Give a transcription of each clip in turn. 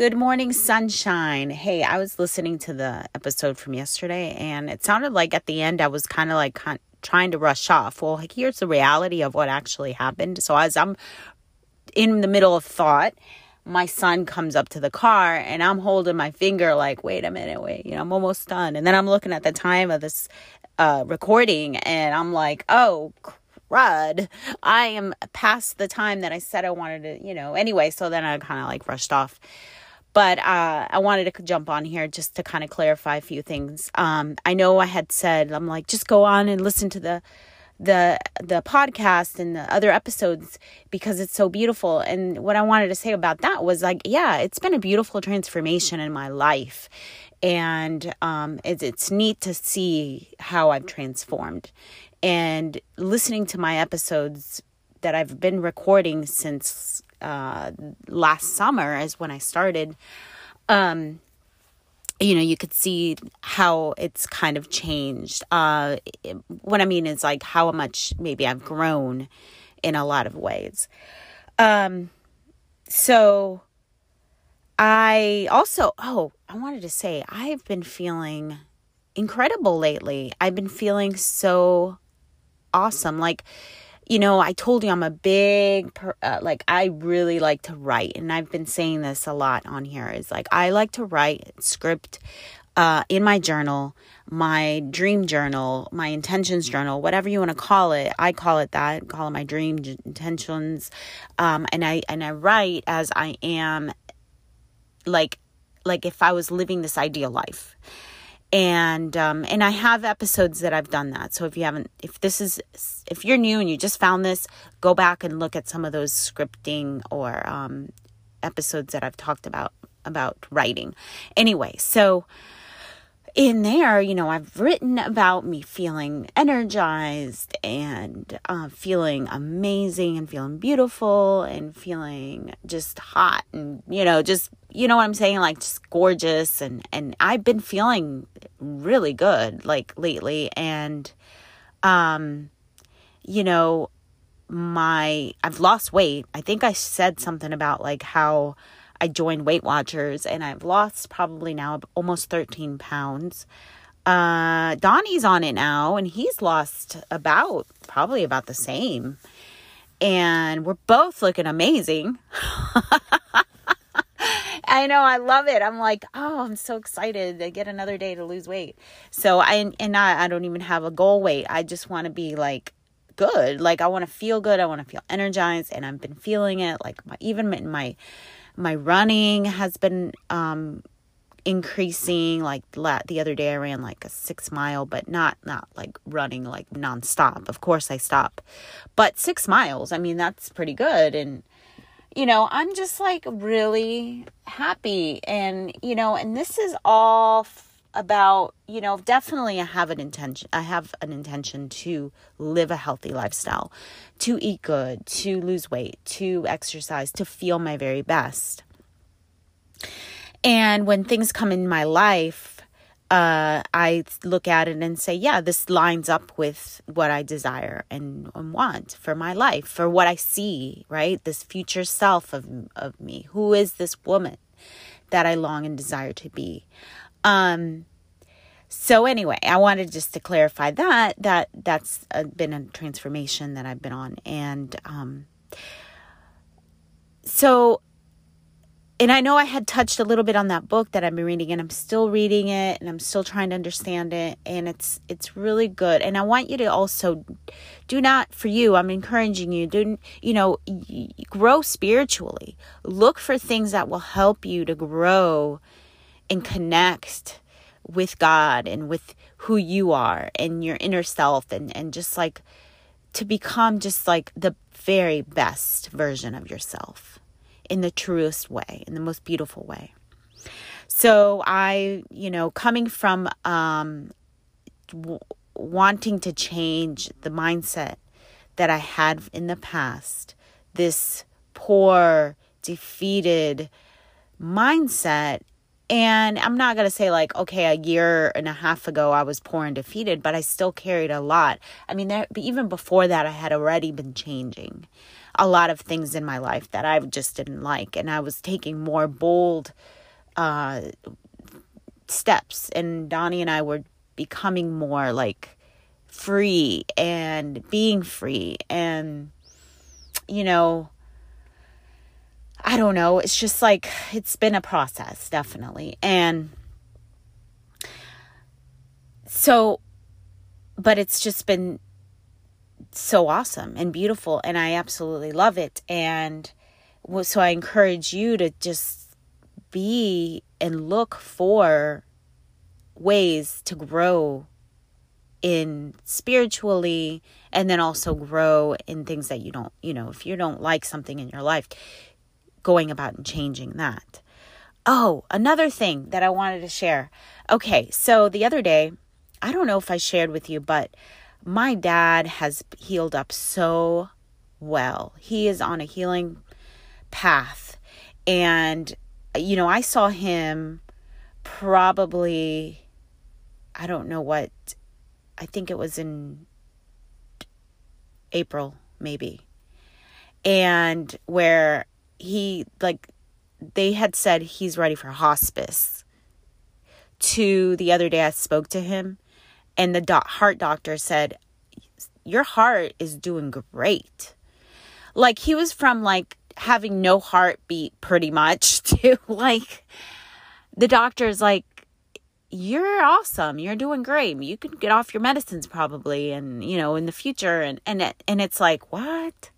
Good morning, sunshine. Hey, I was listening to the episode from yesterday, and it sounded like at the end I was kind of like trying to rush off. Well, here's the reality of what actually happened. So, as I'm in the middle of thought, my son comes up to the car and I'm holding my finger like, wait a minute, wait, you know, I'm almost done. And then I'm looking at the time of this uh, recording and I'm like, oh, crud, I am past the time that I said I wanted to, you know, anyway. So then I kind of like rushed off but uh, I wanted to jump on here just to kind of clarify a few things. Um, I know I had said I'm like just go on and listen to the the the podcast and the other episodes because it's so beautiful. And what I wanted to say about that was like, yeah, it's been a beautiful transformation in my life, and um, it's it's neat to see how I've transformed. And listening to my episodes that I've been recording since uh, last summer is when I started. Um, you know, you could see how it's kind of changed. Uh, what I mean is like how much maybe I've grown in a lot of ways. Um, so I also, oh, I wanted to say, I've been feeling incredible lately. I've been feeling so awesome. Like, you know, I told you I'm a big, uh, like, I really like to write. And I've been saying this a lot on here is like, I like to write script uh, in my journal, my dream journal, my intentions journal, whatever you want to call it. I call it that, call it my dream intentions. Um, and I, and I write as I am like, like if I was living this ideal life and um, and I have episodes that I've done that. So if you haven't, if this is, if you're new and you just found this, go back and look at some of those scripting or um, episodes that I've talked about about writing. Anyway, so in there, you know, I've written about me feeling energized and uh, feeling amazing and feeling beautiful and feeling just hot and, you know, just, you know what I'm saying? Like just gorgeous. And, and I've been feeling really good like lately. And, um, you know, my, I've lost weight. I think I said something about like how, I joined Weight Watchers and I've lost probably now almost 13 pounds. Uh, Donnie's on it now and he's lost about probably about the same. And we're both looking amazing. I know, I love it. I'm like, oh, I'm so excited to get another day to lose weight. So I and I, I don't even have a goal weight. I just want to be like good. Like I want to feel good. I want to feel energized, and I've been feeling it. Like my, even in my my running has been um, increasing. Like the other day, I ran like a six mile, but not not like running like nonstop. Of course, I stop, but six miles. I mean, that's pretty good. And you know, I'm just like really happy, and you know, and this is all about you know definitely i have an intention i have an intention to live a healthy lifestyle to eat good to lose weight to exercise to feel my very best and when things come in my life uh, I look at it and say, yeah, this lines up with what I desire and, and, want for my life, for what I see, right? This future self of, of me. Who is this woman that I long and desire to be? Um, so anyway, I wanted just to clarify that that that's a, been a transformation that I've been on, and um, so, and I know I had touched a little bit on that book that I've been reading, and I'm still reading it, and I'm still trying to understand it, and it's it's really good. And I want you to also do not for you. I'm encouraging you. Do you know grow spiritually? Look for things that will help you to grow and connect with God and with who you are and your inner self and, and just like to become just like the very best version of yourself in the truest way, in the most beautiful way. So I, you know, coming from um, w- wanting to change the mindset that I had in the past, this poor, defeated mindset. And I'm not going to say, like, okay, a year and a half ago I was poor and defeated, but I still carried a lot. I mean, there, even before that, I had already been changing a lot of things in my life that I just didn't like. And I was taking more bold uh, steps. And Donnie and I were becoming more like free and being free. And, you know, I don't know. It's just like it's been a process, definitely. And so, but it's just been so awesome and beautiful, and I absolutely love it. And so I encourage you to just be and look for ways to grow in spiritually and then also grow in things that you don't, you know, if you don't like something in your life, going about and changing that. Oh, another thing that I wanted to share. Okay, so the other day, I don't know if I shared with you, but my dad has healed up so well. He is on a healing path. And, you know, I saw him probably, I don't know what, I think it was in April, maybe. And where he like they had said he's ready for hospice. To the other day I spoke to him and the do- heart doctor said your heart is doing great. Like he was from like having no heartbeat pretty much to like the doctor's like you're awesome. You're doing great. You can get off your medicines probably and you know in the future and and it, and it's like what?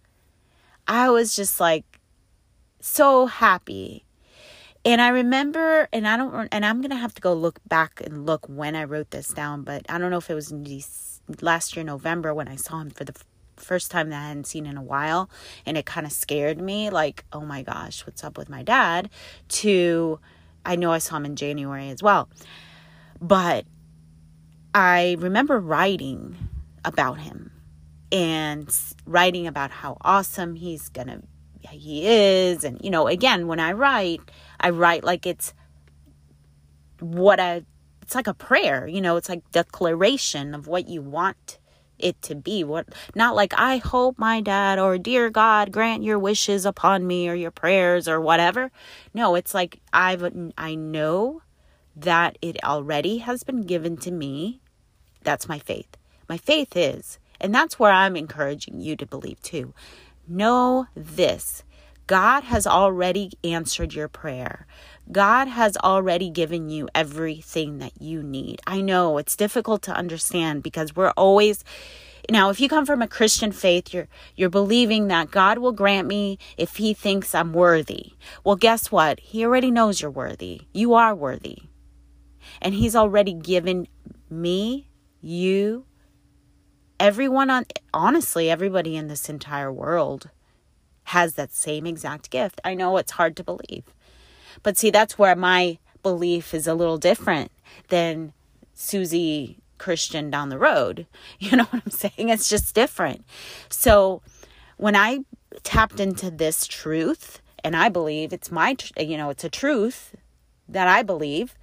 I was just like so happy. And I remember, and I don't, and I'm gonna have to go look back and look when I wrote this down, but I don't know if it was in last year November when I saw him for the first time that I hadn't seen in a while, and it kind of scared me, like, oh my gosh, what's up with my dad? To, I know I saw him in January as well, but I remember writing about him and writing about how awesome he's gonna he is. And you know again when i write i write like it's what a it's like a prayer you know it's like declaration of what you want it to be. What not like i hope my dad or dear god grant your wishes upon me or your prayers or whatever. No it's like i've i know that it already has been given to me. That's my faith. My faith is. And that's where i'm encouraging you to believe too Know this God has already answered your prayer. God has already given you everything that you need. I know it's difficult to understand because we're always now if you come from a Christian faith, you're you're believing that God will grant me if he thinks I'm worthy. Well, guess what? He already knows you're worthy. You are worthy. And he's already given me, you, everyone on honestly everybody in this entire world has that same exact gift. I know it's hard to believe. But see that's where my belief is a little different than susie christian down the road. You know what i'm saying? It's just different. So when i tapped into this truth and i believe it's my you know it's a truth that i believe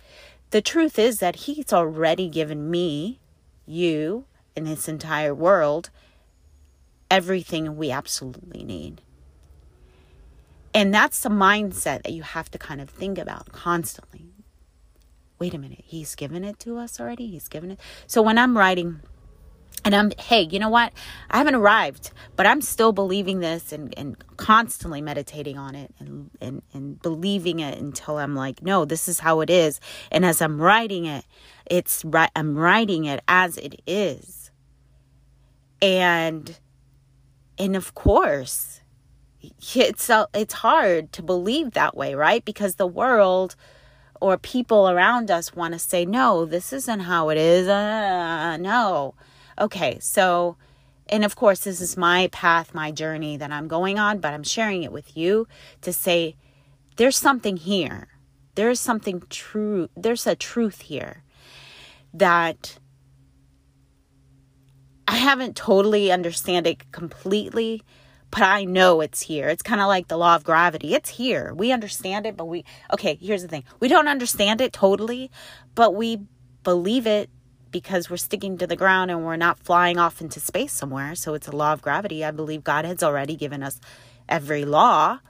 the truth is that he's already given me you in this entire world everything we absolutely need. And that's the mindset that you have to kind of think about constantly. Wait a minute, he's given it to us already? He's given it. So when I'm writing, and I'm, hey, you know what? I haven't arrived, but I'm still believing this and, and constantly meditating on it and, and, and believing it until I'm like, no, this is how it is. And as I'm writing it, it's right, I'm writing it as it is and and of course it's it's hard to believe that way right because the world or people around us want to say no this isn't how it is uh, no okay so and of course, this is my path, my journey that I'm going on, but I'm sharing it with you to say there's something here. There's something true. There's a truth here that I haven't totally understand it completely, but I know it's here. It's kind of like the law of gravity. It's here. We understand it, but we okay, here's the thing. We don't understand it totally, but we believe it because we're sticking to the ground and we're not flying off into space somewhere. So it's a law of gravity. I believe God has already given us every law.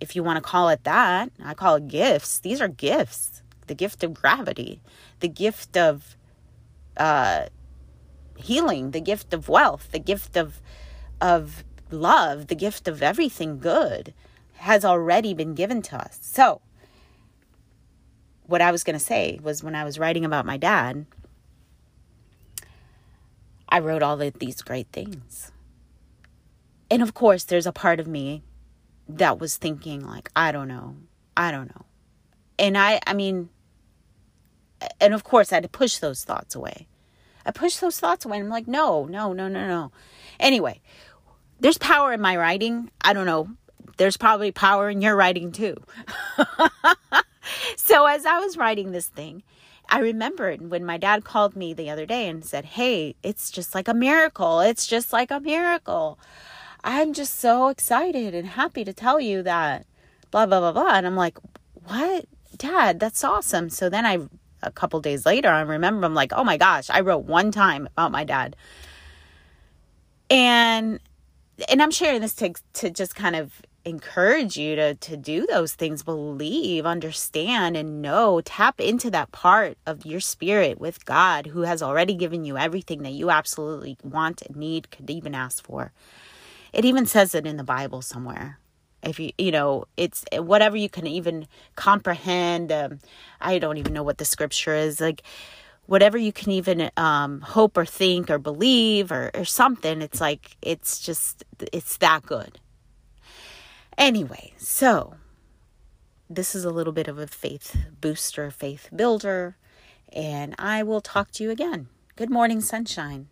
If you want to call it that, I call it gifts. These are gifts. The gift of gravity, the gift of uh, healing, the gift of wealth, the gift of of love, the gift of everything good has already been given to us. So, what I was going to say was when I was writing about my dad, I wrote all of these great things. And of course, there's a part of me that was thinking like, I don't know. I don't know. And I I mean and of course I had to push those thoughts away. I pushed those thoughts away. I'm like, no, no, no, no, no. Anyway, there's power in my writing. I don't know. There's probably power in your writing too. so as I was writing this thing, I remembered when my dad called me the other day and said, Hey, it's just like a miracle. It's just like a miracle. I'm just so excited and happy to tell you that blah, blah, blah, blah. And I'm like, What? Dad, that's awesome. So then I, a couple days later, I remember I'm like, Oh my gosh, I wrote one time about my dad. And, and I'm sharing this to, to just kind of encourage you to to do those things believe understand and know tap into that part of your spirit with God who has already given you everything that you absolutely want need could even ask for it even says it in the bible somewhere if you you know it's whatever you can even comprehend um, i don't even know what the scripture is like whatever you can even um, hope or think or believe or, or something it's like it's just it's that good Anyway, so this is a little bit of a faith booster, faith builder, and I will talk to you again. Good morning, sunshine.